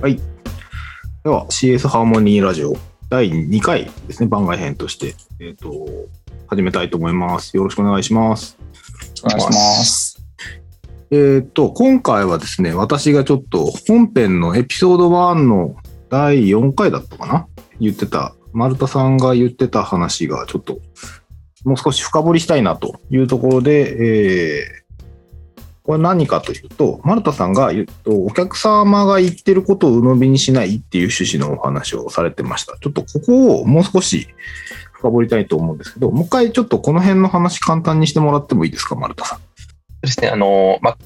はい。では、CS ハーモニーラジオ第2回ですね、番外編として、えっ、と、始めたいと思います。よろしくお願いします。お願いします。えっ、と、今回はですね、私がちょっと本編のエピソード1の第4回だったかな？言ってた、丸田さんが言ってた話がちょっと、もう少し深掘りしたいなというところで、えーこれ何かというと、丸田さんが言うと、お客様が言ってることを鵜呑みにしないっていう趣旨のお話をされてました。ちょっとここをもう少し深掘りたいと思うんですけど、もう一回ちょっとこの辺の話簡単にしてもらってもいいですか、丸田さん。そうですね、あの、ま、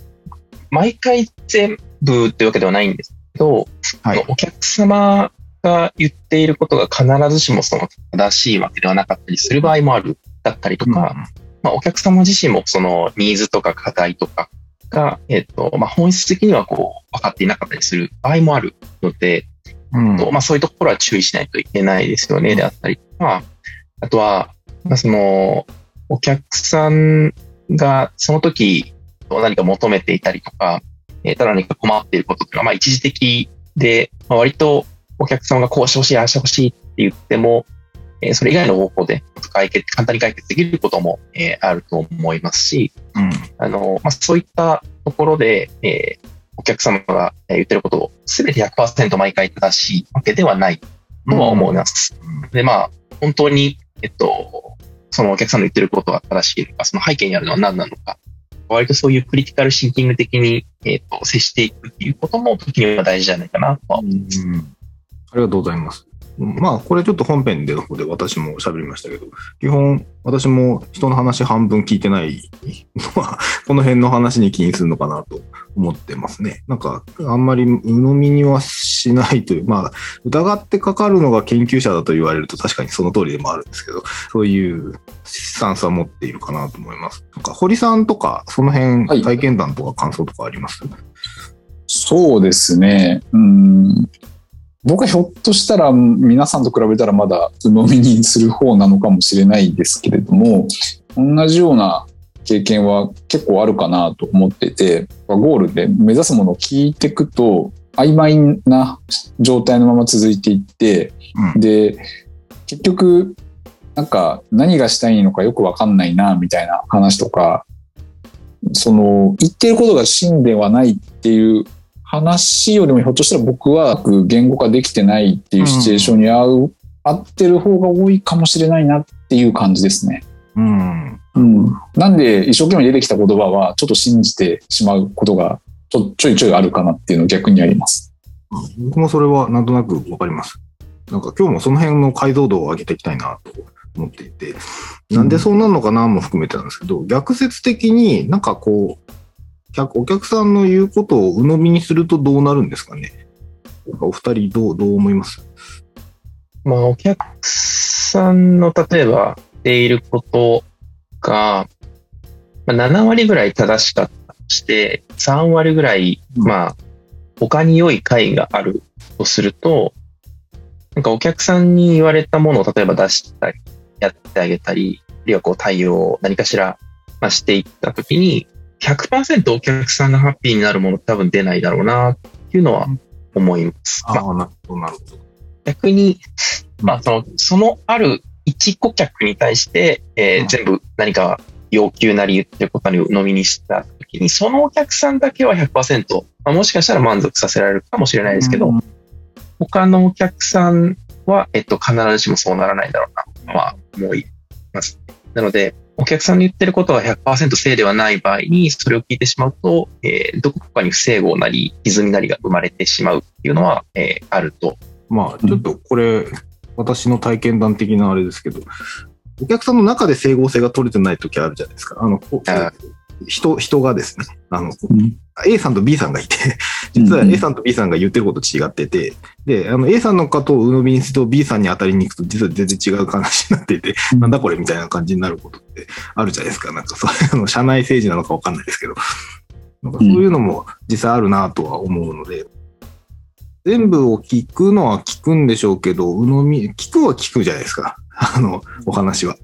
毎回全部っていうわけではないんですけど、はいお客様が言っていることが必ずしもその正しいわけではなかったりする場合もあるだったりとか、まあ、お客様自身もそのニーズとか課題とかが、えっと、まあ、本質的にはこう、分かっていなかったりする場合もあるので、うん。とまあ、そういうところは注意しないといけないですよね、であったりとか、あとは、まあ、その、お客さんがその時何か求めていたりとか、えーただ何か困っていることっていうのは、まあ、一時的で、まあ、割とお客様がこうしてほしい、ああしてほしいって言っても、えーそれ以外の方法で解決、簡単に解決できることも、えーあると思いますし、うんあの、まあ、そういったところで、えーお客様がえー言ってることを全て100%毎回正しいわけではないとは思います。で、まあ、本当に、えっと、そのお客さんの言ってることが正しいのか、その背景にあるのは何なのか、割とそういうクリティカルシンキング的に、えっと、接していくっていうことも時には大事じゃないかなとは思います。うんありがとうございます？まあ、これちょっと本編での方で私も喋りましたけど、基本、私も人の話半分聞いてないのは、この辺の話に気にするのかなと思ってますね。なんか、あんまり鵜呑みにはしないという、まあ、疑ってかかるのが研究者だと言われると確かにその通りでもあるんですけど、そういうスタンスは持っているかなと思います。なんか、堀さんとか、その辺、はい体験談とか感想とかあります、そうですね。うん。僕はひょっとしたら皆さんと比べたらまだ鵜呑みにする方なのかもしれないですけれども、同じような経験は結構あるかなと思ってて、ゴールで目指すものを聞いていくと、曖昧な状態のまま続いていって、うん。で、結局、なんか何がしたいのかよくわかんないな、みたいな話とか、その、言ってることが真ではないっていう話よりもひょっとしたら僕は言語化できてないっていうシチュエーションに合う、合ってる方が多いかもしれないなっていう感じですね。うん。うん。なんで一生懸命出てきた言葉はちょっと信じてしまうことがちょちょいちょいあるかなっていうのが逆にあります。僕もそれはなんとなくわかります。なんか今日もその辺の解像度を上げていきたいなと思っていて、なんでそうなるのかなも含めてなんですけど、逆説的になんかこう、客お客さんの言うことを鵜呑みにするとどうなるんですかね？お二人どう、どう思います？まあ、お客さんの例えば言っていることが、まあ、7割ぐらい正しかったとして、3割ぐらい、うんまあ、他に良い回があるとすると、なんかお客さんに言われたものを例えば出したり、やってあげたり、あるいはこう対応を何かしら、まあ、していったときに、100%お客さんがハッピーになるもの多分出ないだろうな、っていうのは思います。まあああ、なるほど、なるほど。逆に、まあ、その、そのある一顧客に対して、えーうん全部何か要求なり言ってることに飲みにしたときに、そのお客さんだけは100%、まあ、もしかしたら満足させられるかもしれないですけど、うん他のお客さんは、えっと、必ずしもそうならないだろうな、とは思います。なので、お客さんの言ってることが100%正ではない場合に、それを聞いてしまうと、えーどこかに不整合なり、歪みなりが生まれてしまうっていうのは、えーあると。まあ、ちょっとこれ、私の体験談的なあれですけど、お客さんの中で整合性が取れてない時あるじゃないですか。あの、人、人がですね、あの、うん。A さんと B さんがいて、実はうん A さんと B さんが言ってること違ってて、で、あの A さんのことを鵜呑みにすると B さんに当たりに行くと実は全然違う話になっていて、うんなんだこれみたいな感じになることってあるじゃないですか。なんかそういうの、社内政治なのかわかんないですけど、なんかそういうのも実際あるなとは思うので、全部を聞くのは聞くんでしょうけど、鵜呑み、聞くは聞くじゃないですか。あの、お話は。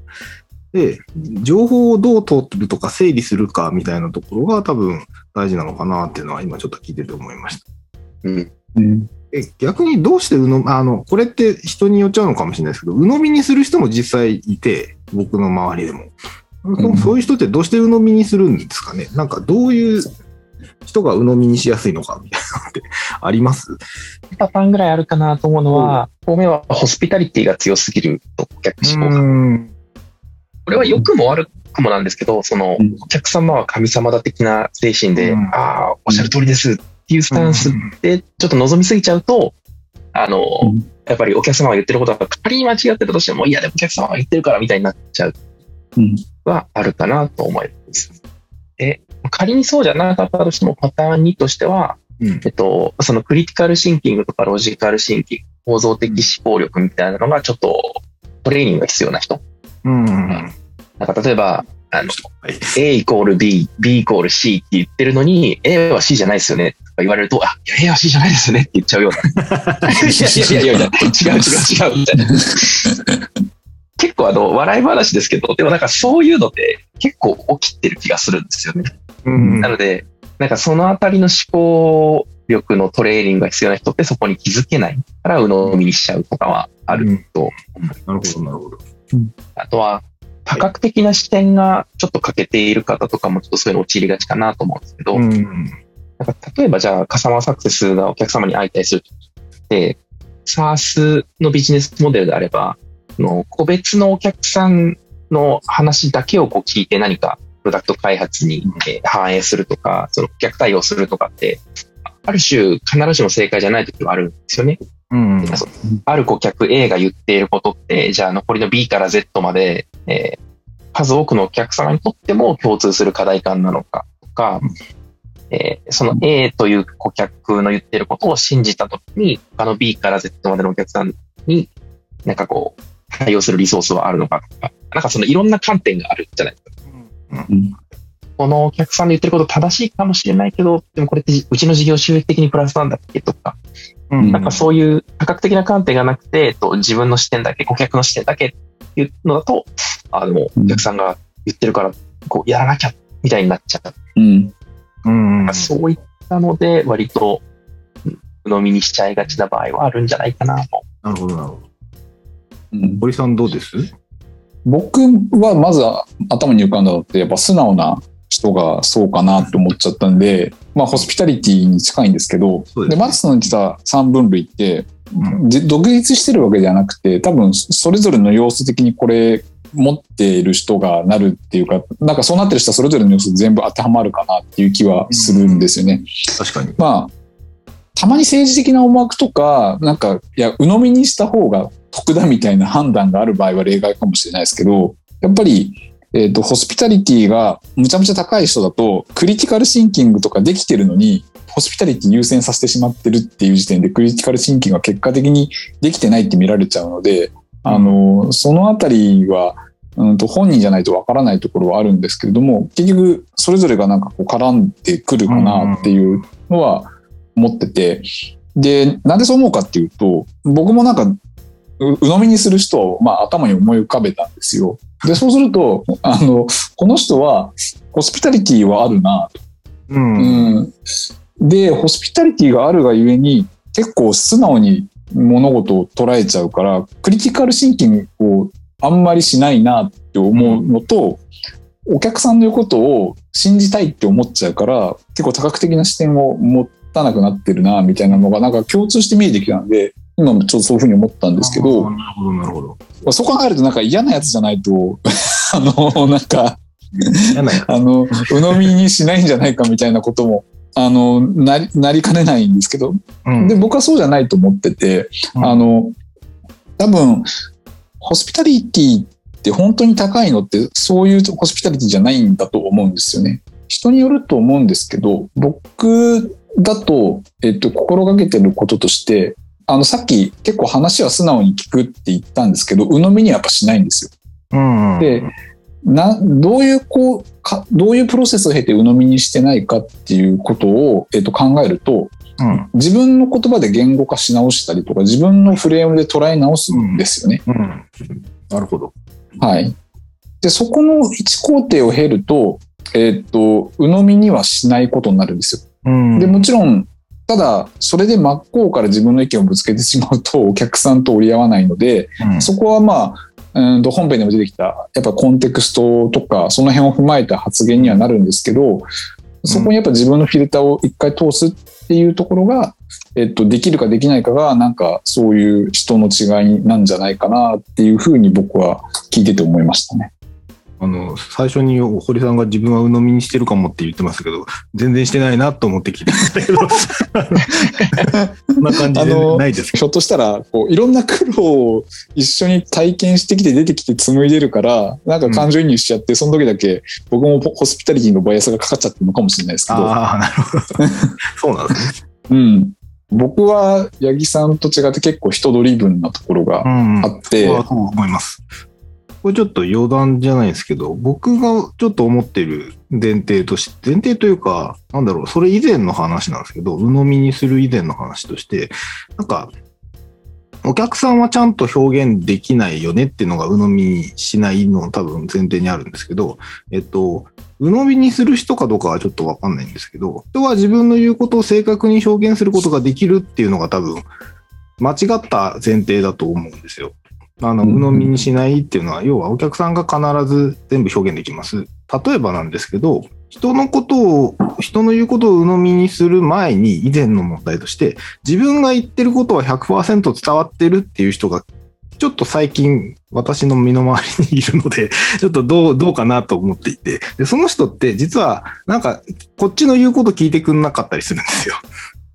で、情報をどう取るとか整理するかみたいなところが多分大事なのかなっていうのは今ちょっと聞いてて思いました。うん。うんえ逆にどうして鵜呑あの、これって人によっちゃうのかもしれないですけど、鵜呑みにする人も実際いて、僕の周りでも。んそういう人ってどうして鵜呑みにするんですかね？なんかどういう人が鵜呑みにしやすいのかみたいなのってあります？パターンぐらいあるかなと思うのは、方面はホスピタリティが強すぎると顧客志向が。ん。これは良くも悪くもなんですけど、そのうんお客様は神様だ的な精神で、うんああ、おっしゃる通りですっていうスタンスでちょっと望みすぎちゃうと、あの、うんやっぱりお客様が言ってることが仮に間違ってたとしても、いやでもお客様が言ってるからみたいになっちゃううん。はあるかなと思います。で、仮にそうじゃなかったとしてもパターン2としては、うんえっと、そのクリティカルシンキングとかロジカルシンキング、構造的思考力みたいなのがちょっとトレーニングが必要な人。うん。なんか例えば、あの、はい A イコール B、B イコール C って言ってるのに、A は C じゃないですよねとか言われると、あ、いや A は C じゃないですよねって言っちゃうような。いやいやいやいや、違う違う違うみたいな。結構あの、笑い話ですけど、でもなんかそういうのって結構起きてる気がするんですよね。うんなので、なんかそのあたりの思考力のトレーニングが必要な人ってそこに気づけないから鵜呑みにしちゃうとかはあるとなるほど、なるほど。あとは、多角的な視点がちょっと欠けている方とかもちょっとそういうの陥りがちかなと思うんですけど、うん。なんか例えばじゃあ、カスタマーサクセスがお客様に相対するときって、SARS のビジネスモデルであれば、の個別のお客さんの話だけをこう聞いて何かプロダクト開発に反映するとか、その顧客対応するとかって、ある種必ずしも正解じゃないときはあるんですよね。うん。ある顧客 A が言っていることって、じゃあ残りの B から Z まで、えー数多くのお客様にとっても共通する課題感なのかとか、えーその A という顧客の言っていることを信じたときに、他の B から Z までのお客さんに、なんかこう、対応するリソースはあるのかとか、なんかそのいろんな観点があるじゃないですか。うんこのお客さんの言ってること正しいかもしれないけど、でもこれってうちの事業収益的にプラスなんだっけとか、うんなんかそういう多角的な観点がなくて、えっと、自分の視点だけ、顧客の視点だけいうのだと、あの、うんお客さんが言ってるから、こう、やらなきゃ、みたいになっちゃう。うん。うん。そういったので、割と、うん鵜呑みにしちゃいがちな場合はあるんじゃないかなと。なるほど、なるほど。うん堀さんどうです？僕はまず頭に浮かんだのってやっぱ素直な人がそうかなって思っちゃったんで、まあホスピタリティに近いんですけど、ですねで、松さんの言ってた三分類って、独立してるわけじゃなくて、多分それぞれの要素的にこれ持っている人がなるっていうか、なんかそうなってる人はそれぞれの要素全部当てはまるかなっていう気はするんですよね。確かに。まあ、たまに政治的な思惑とか、なんか、いや、鵜呑みにした方が得だみたいな判断がある場合は例外かもしれないですけど、やっぱり、えっ、と、ホスピタリティがむちゃむちゃ高い人だと、クリティカルシンキングとかできてるのに、ホスピタリティ優先させてしまってるっていう時点で、クリティカルシンキングが結果的にできてないって見られちゃうので、あの、そのあたりは、うんと本人じゃないとわからないところはあるんですけれども、結局、それぞれがなんかこう絡んでくるかなっていうのは思ってて、で、なんでそう思うかっていうと、僕もなんか、う鵜呑みにする人を、まあ、頭に思い浮かべたんですよ。で、そうすると、あの、この人は、ホスピタリティはあるな、うん。うん、で、ホスピタリティがあるがゆえに、結構素直に物事を捉えちゃうから、クリティカルシンキングをあんまりしないなって思うのと、お客さんの言うことを信じたいって思っちゃうから、結構多角的な視点を持たなくなってるな、みたいなのがなんか共通して見えてきたんで、今もちょっとそういうふうに思ったんですけど、なるほど、なるほど。そう考えるとなんか嫌なやつじゃないと、あの、なんか、あの、鵜呑みにしないんじゃないかみたいなことも、あの、なり、なりかねないんですけど、うんで、僕はそうじゃないと思ってて、うんあの、多分、ホスピタリティって本当に高いのって、そういうホスピタリティじゃないんだと思うんですよね。人によると思うんですけど、僕だと、えっと、心がけてることとして、あの、さっき結構話は素直に聞くって言ったんですけど、鵜呑みにはやっぱしないんですよ。うん。で、な、どういう、こう、か、どういうプロセスを経て鵜呑みにしてないかっていうことを、えっと、考えると、うん。自分の言葉で言語化し直したりとか、自分のフレームで捉え直すんですよね。うん。なるほど。はい。で、そこの一工程を経ると、えっと、鵜呑みにはしないことになるんですよ。うんで、もちろん、ただ、それで真っ向から自分の意見をぶつけてしまうと、お客さんと折り合わないので、うんそこはまあ、うんと本編でも出てきた、やっぱコンテクストとか、その辺を踏まえた発言にはなるんですけど、そこにやっぱ自分のフィルターを一回通すっていうところが、えっと、できるかできないかが、なんかそういう人の違いなんじゃないかなっていうふうに僕は聞いてて思いましたね。あの、最初に堀さんが自分は鵜呑みにしてるかもって言ってましたけど、全然してないなと思って聞いてましたけど、そんな感じであのないですけひょっとしたら、こう、いろんな苦労を一緒に体験してきて出てきて紡いでるから、なんか感情移入しちゃって、その時だけ僕もホスピタリティのバイアスがかかっちゃってるのかもしれないですけど。ど、ああ、なるほど。そうなんですね。うん。僕は八木さんと違って結構人ドリブンなところがうんあって、僕はそう思います。これちょっと余談じゃないですけど、僕がちょっと思ってる前提として、前提というか、なんだろう、それ以前の話なんですけど、鵜呑みにする以前の話として、なんか、お客さんはちゃんと表現できないよねっていうのが鵜呑みにしないの多分前提にあるんですけど、えっと、鵜呑みにする人かどうかはちょっとわかんないんですけど、人は自分の言うことを正確に表現することができるっていうのが多分、間違った前提だと思うんですよ。あの、うん鵜呑みにしないっていうのは、要はお客さんが必ず全部表現できます。例えばなんですけど、人のことを、人の言うことを鵜呑みにする前に、以前の問題として、自分が言ってることは100%伝わってるっていう人が、ちょっと最近、私の身の回りにいるので、ちょっとどう、どうかなと思っていて、で、その人って実は、なんか、こっちの言うこと聞いてくんなかったりするんですよ。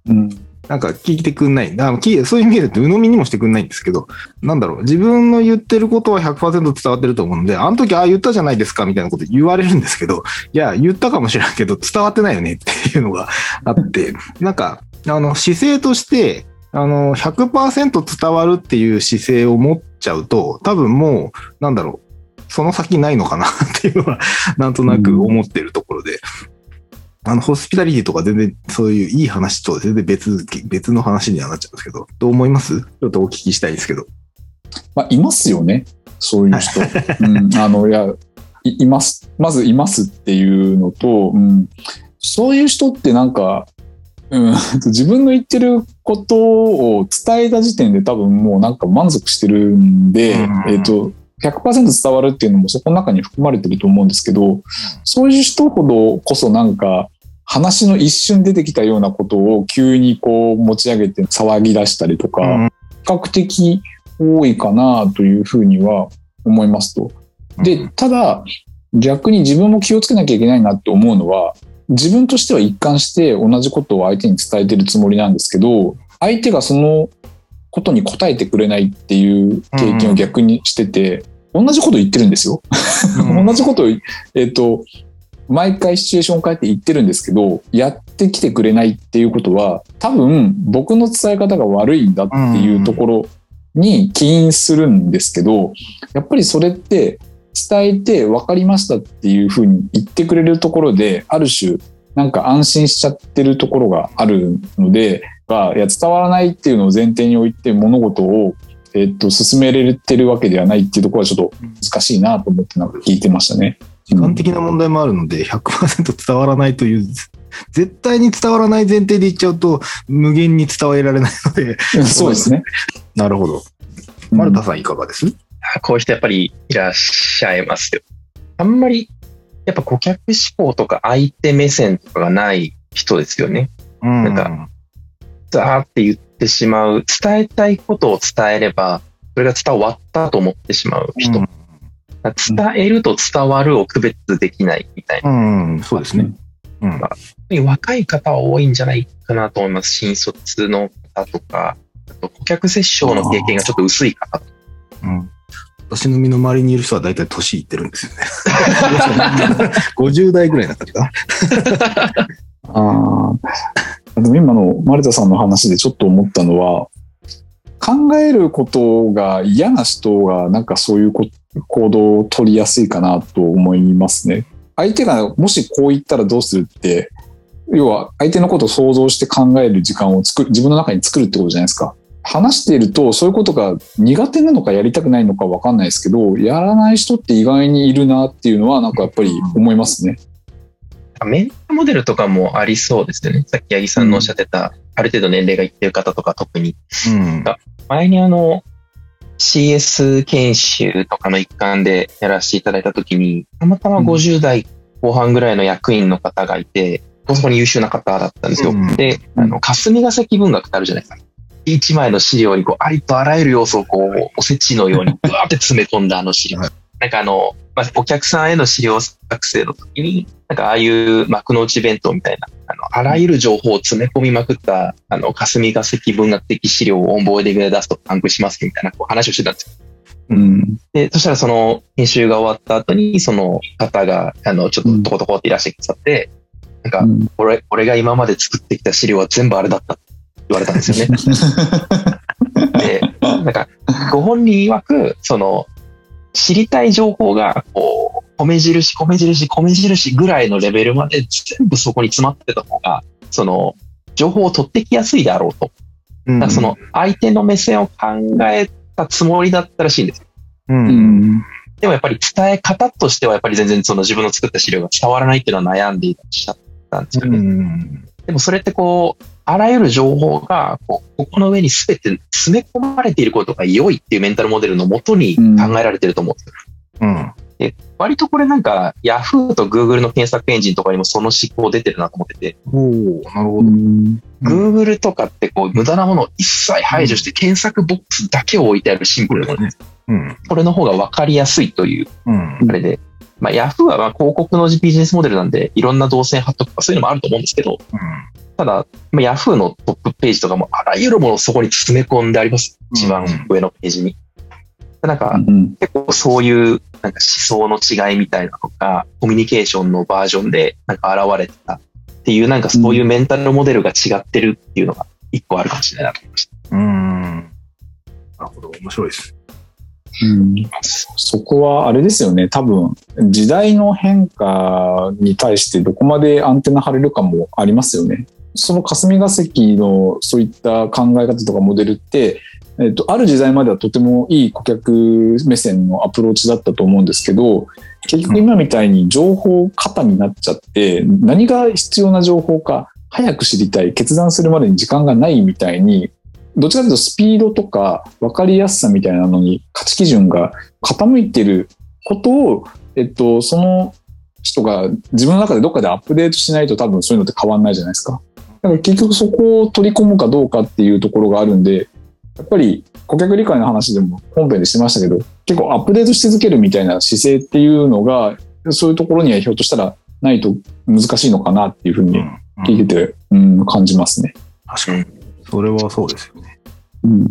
うんなんか聞いてくんない。あのきそういう意味で言うと、鵜呑みにもしてくんないんですけど、なんだろう、自分の言ってることは100%伝わってると思うので、あの時ああ言ったじゃないですかみたいなこと言われるんですけど、いや、言ったかもしれんけど、伝わってないよねっていうのがあって、なんか、あの、姿勢として、あの、100%伝わるっていう姿勢を持っちゃうと、多分もう、なんだろう、その先ないのかなっていうのは、なんとなく思ってるところで、あの、ホスピタリティとか全然そういういい話と全然別、別の話にはなっちゃうんですけど、どう思います？ちょっとお聞きしたいですけど。まあ、いますよね。そういう人。うん、あの、いや、いいます。まずいますっていうのと、うん、そういう人ってなんか、うん、自分の言ってることを伝えた時点で多分もうなんか満足してるんで、うんえっ、と、100%伝わるっていうのもそこの中に含まれてると思うんですけど、そういう人ほどこそなんか、話の一瞬出てきたようなことを急にこう持ち上げて騒ぎ出したりとか、うん比較的多いかなというふうには思いますと。で、ただ、逆に自分も気をつけなきゃいけないなって思うのは、自分としては一貫して同じことを相手に伝えてるつもりなんですけど、相手がそのことに答えてくれないっていう経験を逆にしてて、同じこと言ってるんですよ。同じことを、えっ、と、毎回シチュエーションを変えて言ってるんですけど、やってきてくれないっていうことは、多分僕の伝え方が悪いんだっていうところに起因するんですけど、やっぱりそれって伝えて分かりましたっていうふうに言ってくれるところで、ある種なんか安心しちゃってるところがあるので、がいや伝わらないっていうのを前提に置いて物事をえっと、進められてるわけではないっていうところはちょっと難しいなと思ってなんか聞いてましたね。時間的な問題もあるので、100%伝わらないという、絶対に伝わらない前提で言っちゃうと、無限に伝えられないので、そうですね。なるほど。丸田さんいかがです？こういう人やっぱりいらっしゃいますよ。あんまり、やっぱ顧客思考とか相手目線とかがない人ですよね。うんなんかザーって言ってしまう。伝えたいことを伝えれば、それが伝わったと思ってしまう人。うん伝えると伝わるを区別できないみたいな。うん、そうですね。うん。若い方は多いんじゃないかなと思います。新卒の方とか、あと顧客接触の経験がちょっと薄い方とか。うん私の身の回りにいる人は大体年いってるんですよね。50代ぐらいだったかな。ああ。でも今の丸田さんの話でちょっと思ったのは、考えることが嫌な人がなんかそういうこ行動を取りやすいかなと思いますね。相手がもしこう言ったらどうするって、要は相手のことを想像して考える時間を作る、自分の中に作るってことじゃないですか。話しているとそういうことが苦手なのかやりたくないのかわかんないですけど、やらない人って意外にいるなっていうのはなんかやっぱり思いますね。メンターモデルとかもありそうですよね。さっき八木さんのおっしゃってた、ある程度年齢がいってる方とか特に、うん。前にあの、CS 研修とかの一環でやらせていただいたときに、たまたまうん50代後半ぐらいの役員の方がいて、そこに優秀な方だったんですよ。うんで、あの、霞が関文学ってあるじゃないですか。一枚の資料にこう、ありとあらゆる要素をこう、おせちのように ブワーって詰め込んだあの資料。はいなんかあの、まあ、お客さんへの資料作成の時に、なんかああいう幕の内弁当みたいな、あの、あらゆる情報を詰め込みまくった、あの、霞が関文学的資料をオンボーディングで出すとパンクしますみたいなこう話をしてたんですよ。うん。で、そしたらその編集が終わった後に、その方が、あの、ちょっとトコトコっていらしてくださって、なんか、うん俺、俺が今まで作ってきた資料は全部あれだったって言われたんですよね。で、なんか、ご本人曰く、その、知りたい情報が、こう、米印、米印、米印ぐらいのレベルまで全部そこに詰まってた方が、その、情報を取ってきやすいであろうと。うんだその、相手の目線を考えたつもりだったらしいんです。う。うんん。でもやっぱり伝え方としてはやっぱり全然その自分の作った資料が伝わらないっていうのは悩んでいらっしゃったんですようね。ん。でもそれってこう、あらゆる情報がこうここの上に全て詰め込まれていることが良いっていうメンタルモデルのもとに考えられてると思うんですよ。うん。割とこれなんか Yahoo と Google の検索エンジンとかにもその思考出てるなと思ってて、おおなるほど。うん。Google とかってこう無駄なものを一切排除して検索ボックスだけを置いてあるシンプルなものです。うん。これの方が分かりやすいといううん。あれで、まあ、Yahoo はまあ広告のビジネスモデルなんで、いろんな動線貼っとくとかそういうのもあると思うんですけど、ただ、まあ、Yahoo のトップページとかもあらゆるものをそこに詰め込んであります。一番上のページに。なんか、うん。結構そういうなんか思想の違いみたいなのが、コミュニケーションのバージョンでなんか現れてたっていう、なんかそういうメンタルモデルが違ってるっていうのが一個あるかもしれないなと思いました。うん。なるほど。面白いです。うんそこはあれですよね。多分、時代の変化に対してどこまでアンテナ張れるかもありますよね。その霞が関のそういった考え方とかモデルって、えっと、ある時代まではとてもいい顧客目線のアプローチだったと思うんですけど、結局今みたいに情報過多になっちゃって、何が必要な情報か早く知りたい、決断するまでに時間がないみたいに、どちらかというとスピードとか分かりやすさみたいなのに価値基準が傾いてることを、えっと、その人が自分の中でどっかでアップデートしないと多分そういうのって変わんないじゃないですか。だから結局そこを取り込むかどうかっていうところがあるんで、やっぱり顧客理解の話でも本編でしてましたけど、結構アップデートし続けるみたいな姿勢っていうのが、そういうところにはひょっとしたらないと難しいのかなっていうふうにうん。聞いてて、うん、感じますね。確かに。それはそうですよね。うん、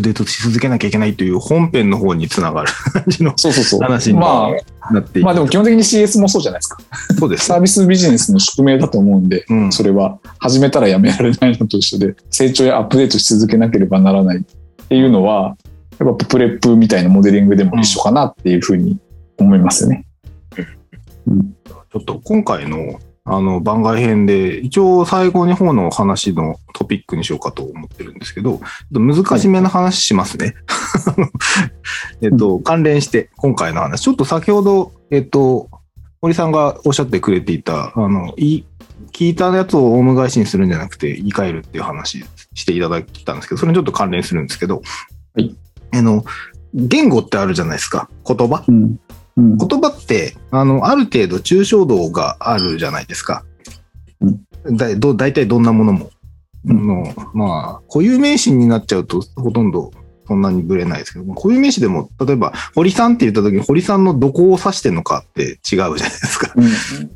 プデートし続けなきゃいけないという本編の方につながる 感じのそうそうそう。話にまなっていあ、まあでも基本的に CS もそうじゃないですか。そうですサービスビジネスの宿命だと思うんで、うん。それは始めたらやめられないのと一緒で、成長やアップデートし続けなければならないっていうのは、やっぱプレップみたいなモデリングでも一緒かなっていうふうに思いますよね。ちょっと今回のあの番外編で、一応最後の方の話のトピックにしようかと思ってるんですけど、難しめの話しますね。えっと、関連して今回の話。ちょっと先ほど、えっと、森さんがおっしゃってくれていた、あの、い聞いたやつをオウム返しにするんじゃなくて言い換えるっていう話していただいたんですけど、それにちょっと関連するんですけど、はい。あの、言語ってあるじゃないですか。言葉。うん。うん。言葉って、あの、ある程度抽象度があるじゃないですか。だいど大体どんなものも。うんあのまあ、固有名詞になっちゃうとほとんどそんなにぶれないですけど、固有名詞でも、例えば、堀さんって言った時に堀さんのどこを指してんのかって違うじゃないですか。うん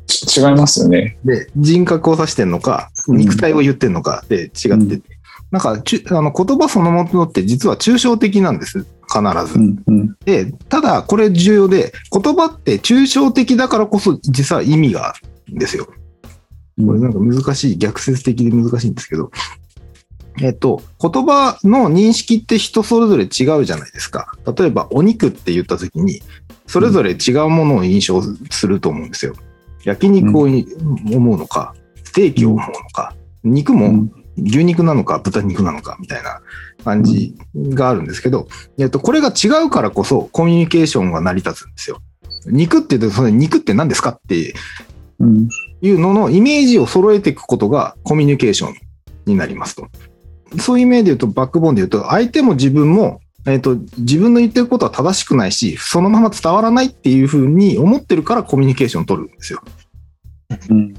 ち違いますよね。で、人格を指してんのか、うん肉体を言ってんのかって違ってて。なんかちゅあの、言葉そのものって実は抽象的なんです。必ず。うん。うん。で、ただこれ重要で、言葉って抽象的だからこそ実は意味があるんですよ。これなんか難しい、逆説的で難しいんですけど。えっと、言葉の認識って人それぞれ違うじゃないですか。例えば、お肉って言った時に、それぞれ違うものを印象すると思うんですよ。焼肉をい思うのか、ステーキを思うのか、肉もうん牛肉なのか豚肉なのかみたいな感じがあるんですけど、えっと、これが違うからこそコミュニケーションが成り立つんですよ。肉って言うと、その肉って何ですかって。いうののイメージを揃えていくことがコミュニケーションになりますと。そういう意味で言うと、バックボーンで言うと、相手も自分も、えっ、と、自分の言ってることは正しくないし、そのまま伝わらないっていうふうに思ってるからコミュニケーションを取るんですよ。うん。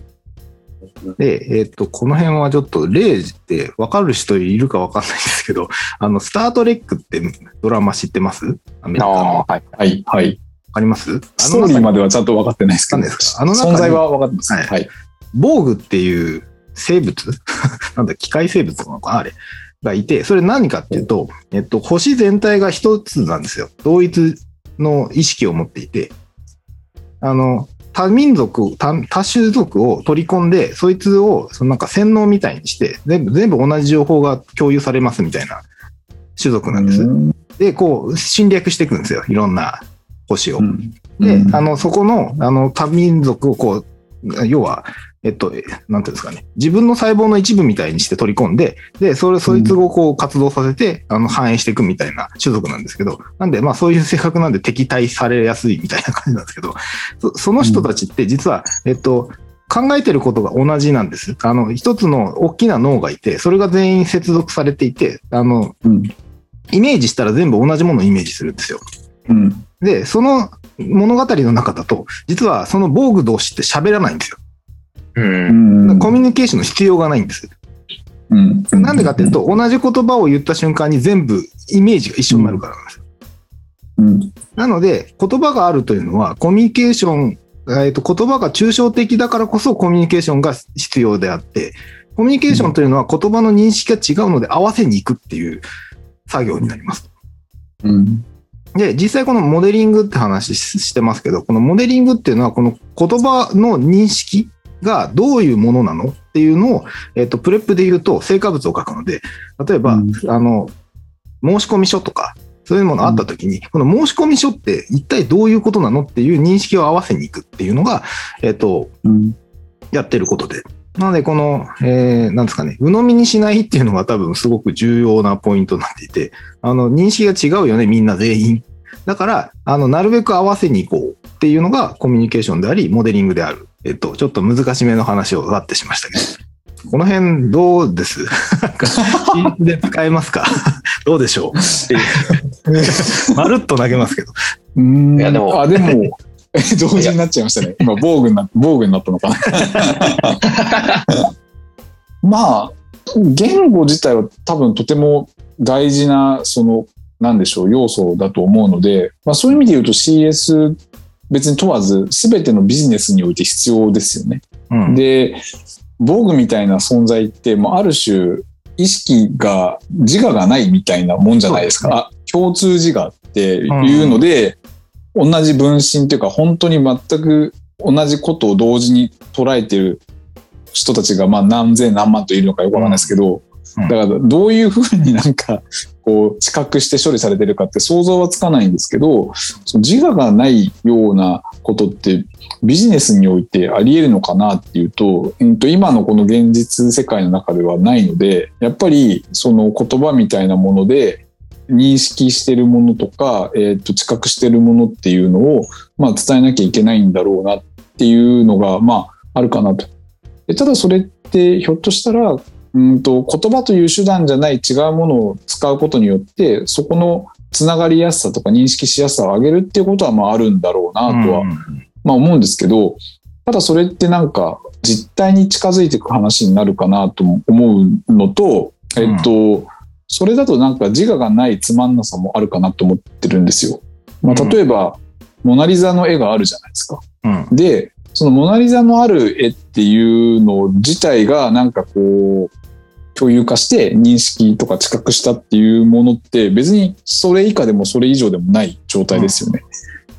で、えっ、と、この辺はちょっと例って分かる人いるか分かんないんですけど、あの、スタートレックってドラマ知ってます？アメリカの。わああ、はい。はい、はい。かります？ストーリーまではちゃんと分かってないですけど、何ですか？あの存在は分かってます。ははいい。防具っていう生物？なんだ、機械生物なのか？なあれ。がいて、それ何かっていうと、えっと、星全体が一つなんですよ。同一の意識を持っていて、あの、多民族、多多種族を取り込んで、そいつを、そのなんか洗脳みたいにして、全部、全部同じ情報が共有されますみたいな種族なんです。うんで、こう、侵略していくんですよ。いろんな星を。うんで、うんあの、そこの、あの、多民族をこう、要は、えっと、えなんていうんですかね。自分の細胞の一部みたいにして取り込んで、で、それ、そいつをこう活動させて、あの、反映していくみたいな種族なんですけど、なんで、まあそういう性格なんで敵対されやすいみたいな感じなんですけど、そその人たちって実は、えっと、考えてることが同じなんです。あの、一つの大きな脳がいて、それが全員接続されていて、あの、うんイメージしたら全部同じものをイメージするんですよ。うんで、その物語の中だと、実はその防具同士って喋らないんですよ。う。うんんコミュニケーションの必要がないんです。うんなんでかっていうと、同じ言葉を言った瞬間に全部イメージが一緒になるからなんですよ。うんなので、言葉があるというのは、コミュニケーション、えーと、言葉が抽象的だからこそコミュニケーションが必要であって、コミュニケーションというのは言葉の認識が違うので合わせに行くっていう作業になります。うんで、実際このモデリングって話ししてますけど、このモデリングっていうのは、この言葉の認識がどういうものなのっていうのを、えっ、と、プレップで言うと、成果物を書くので、例えば、うんあの、申し込み書とか、そういうものあったときに、この申し込み書って一体どういうことなのっていう認識を合わせに行くっていうのが、えっ、と、うんやってることで。なので、この、えー、なんですかね、鵜呑みにしないっていうのが多分すごく重要なポイントになっていて、あの、認識が違うよね、みんな全員。だから、あの、なるべく合わせに行こうっていうのがコミュニケーションであり、モデリングである。えっと、ちょっと難しめの話をわってしましたけど。この辺どうです？で使えますか？どうでしょう？まるっと投げますけど。うん。いやでも。あでもえ同時になっちゃいましたね。今防具にな防具になったのかな。まあ言語自体は多分とても大事なそのなんでしょう要素だと思うので、まあ、そういう意味で言うと CS 別に問わず全てのビジネスにおいて必要ですよね。うん。で防具みたいな存在ってもうある種意識が自我がないみたいなもんじゃないですか。あ共通自我っていうので、同じ分身というか本当に全く同じことを同時に捉えてる人たちがまあ何千何万といるのかよくわかんないですけど、うんだからどういうふうになんかこう知覚して処理されてるかって想像はつかないんですけどその自我がないようなことってビジネスにおいてあり得るのかなっていうと,、うん、と今のこの現実世界の中ではないのでやっぱりその言葉みたいなもので認識してるものとか、えー、と知覚してるものっていうのを、まあ、伝えなきゃいけないんだろうなっていうのが、まあ、あるかなと。ただそれってひょっとしたらうんと言葉という手段じゃない違うものを使うことによってそこのつながりやすさとか認識しやすさを上げるっていうことはまああるんだろうなとは、うんまあ、思うんですけどただそれってなんか実態に近づいていく話になるかなと思うのと、えっと、それだとなんか自我がないつまんなさもあるかなと思ってるんですよ。まあ、例えば、モナリザの絵があるじゃないですか。うん。で、そのモナリザのある絵っていうの自体がなんかこう、共有化して認識とか知覚したっていうものって別にそれ以下でもそれ以上でもない状態ですよね。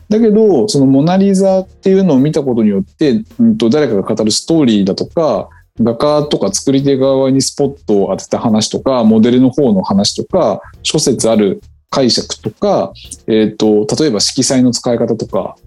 だけど、そのモナリザっていうのを見たことによって、うん、と誰かが語るストーリーだとか、画家とか作り手側にスポットを当てた話とか、モデルの方の話とか、諸説ある解釈とか、えっ、と、例えば色彩の使い方とか、うん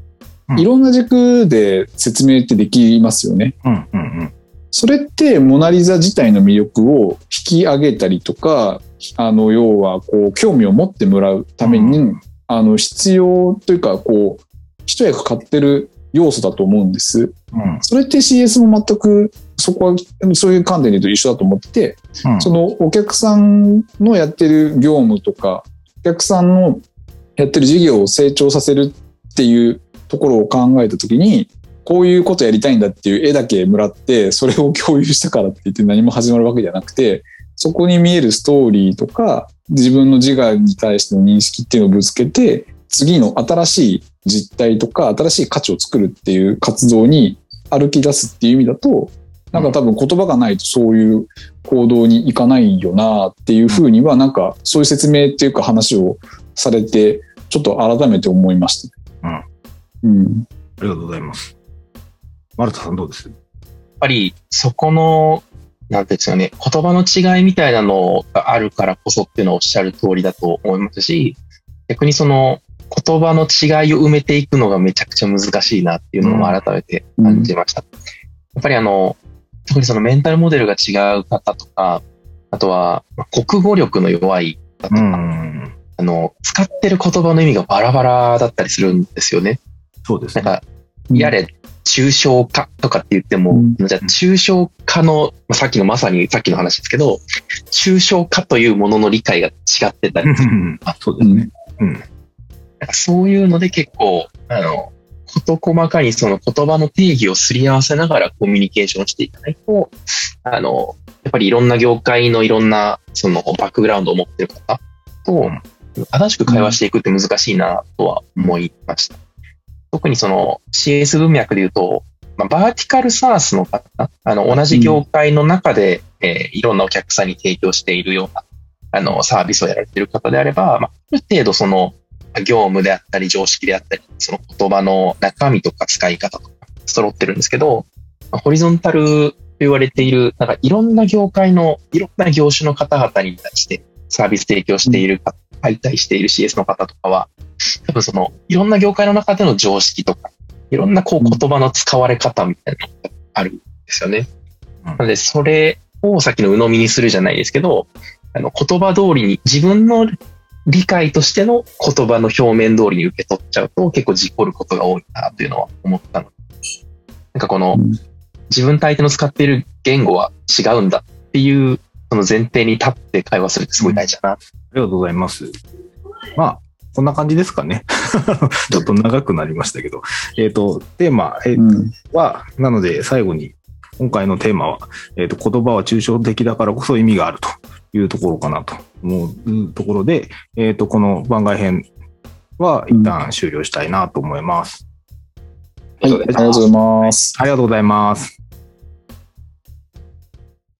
いろんな軸で説明ってできますよね。うん。うん。それってモナリザ自体の魅力を引き上げたりとか、あの、要は、こう、興味を持ってもらうために、うんあの、必要というか、こう、一役買ってる要素だと思うんです。うん。それって CS も全くそこはそういう観点で言うと一緒だと思ってて、うんそのお客さんのやってる業務とか、お客さんのやってる事業を成長させるっていうところを考えたときに、こういうことやりたいんだっていう絵だけもらって、それを共有したからって言って何も始まるわけじゃなくて、そこに見えるストーリーとか、自分の自我に対しての認識っていうのをぶつけて、次の新しい実態とか、新しい価値を作るっていう活動に歩き出すっていう意味だと、なんか多分言葉がないとそういう行動に行かないよなっていうふうには、なんかそういう説明っていうか話をされて、ちょっと改めて思いました。うん。ありがとうございます。丸田さんどうです？やっぱりそこの、なんていうんですかね、言葉の違いみたいなのがあるからこそっていうのはおっしゃる通りだと思いますし、逆にその言葉の違いを埋めていくのがめちゃくちゃ難しいなっていうのを改めて感じました。やっぱりあの、特にそのメンタルモデルが違う方とか、あとはまあ国語力の弱い方とか、ん。あの、使ってる言葉の意味がバラバラだったりするんですよね。そうですね。なんか、やれ、抽象化とかって言っても、うんじゃあ抽象化の、まあ、さっきのまさにさっきの話ですけど、抽象化というものの理解が違ってたり、そうですね。うん。なんかそういうので結構、あの、事細かにその言葉の定義をすり合わせながらコミュニケーションしていかないと、あの、やっぱりいろんな業界のいろんなそのバックグラウンドを持ってる方と、正しく会話していくって難しいなとは思いました。特にその CS 文脈で言うと、まあ、バーティカルサースの方、あの、同じ業界の中で、えーいろんなお客さんに提供しているような、あの、サービスをやられている方であれば、まあ、ある程度その、業務であったり、常識であったり、その言葉の中身とか使い方とか、揃ってるんですけど、ホリゾンタルと言われている、なんかいろんな業界の、いろんな業種の方々に対してサービス提供しているか、相対している CS の方とかは、多分その、いろんな業界の中での常識とか、いろんなこう言葉の使われ方みたいなのがあるんですよね。うんなので、それをさっきの鵜呑みにするじゃないですけど、あの、言葉通りに、自分の理解としての言葉の表面通りに受け取っちゃうと結構事故ることが多いなというのは思ったので。なんかこのうん、自分と相手の使っている言語は違うんだっていう、その前提に立って会話するってすごい大事だな。ありがとうございます。まあ、こんな感じですかね。ちょっと長くなりましたけど。えっ、と、テーマ、えーうん。は、なので最後に、今回のテーマは、えっ、と、言葉は抽象的だからこそ意味があるというところかなと思うところで、えっ、と、この番外編は一旦終了したいなと思います。はい、ありがとうございます。ありがとうございます。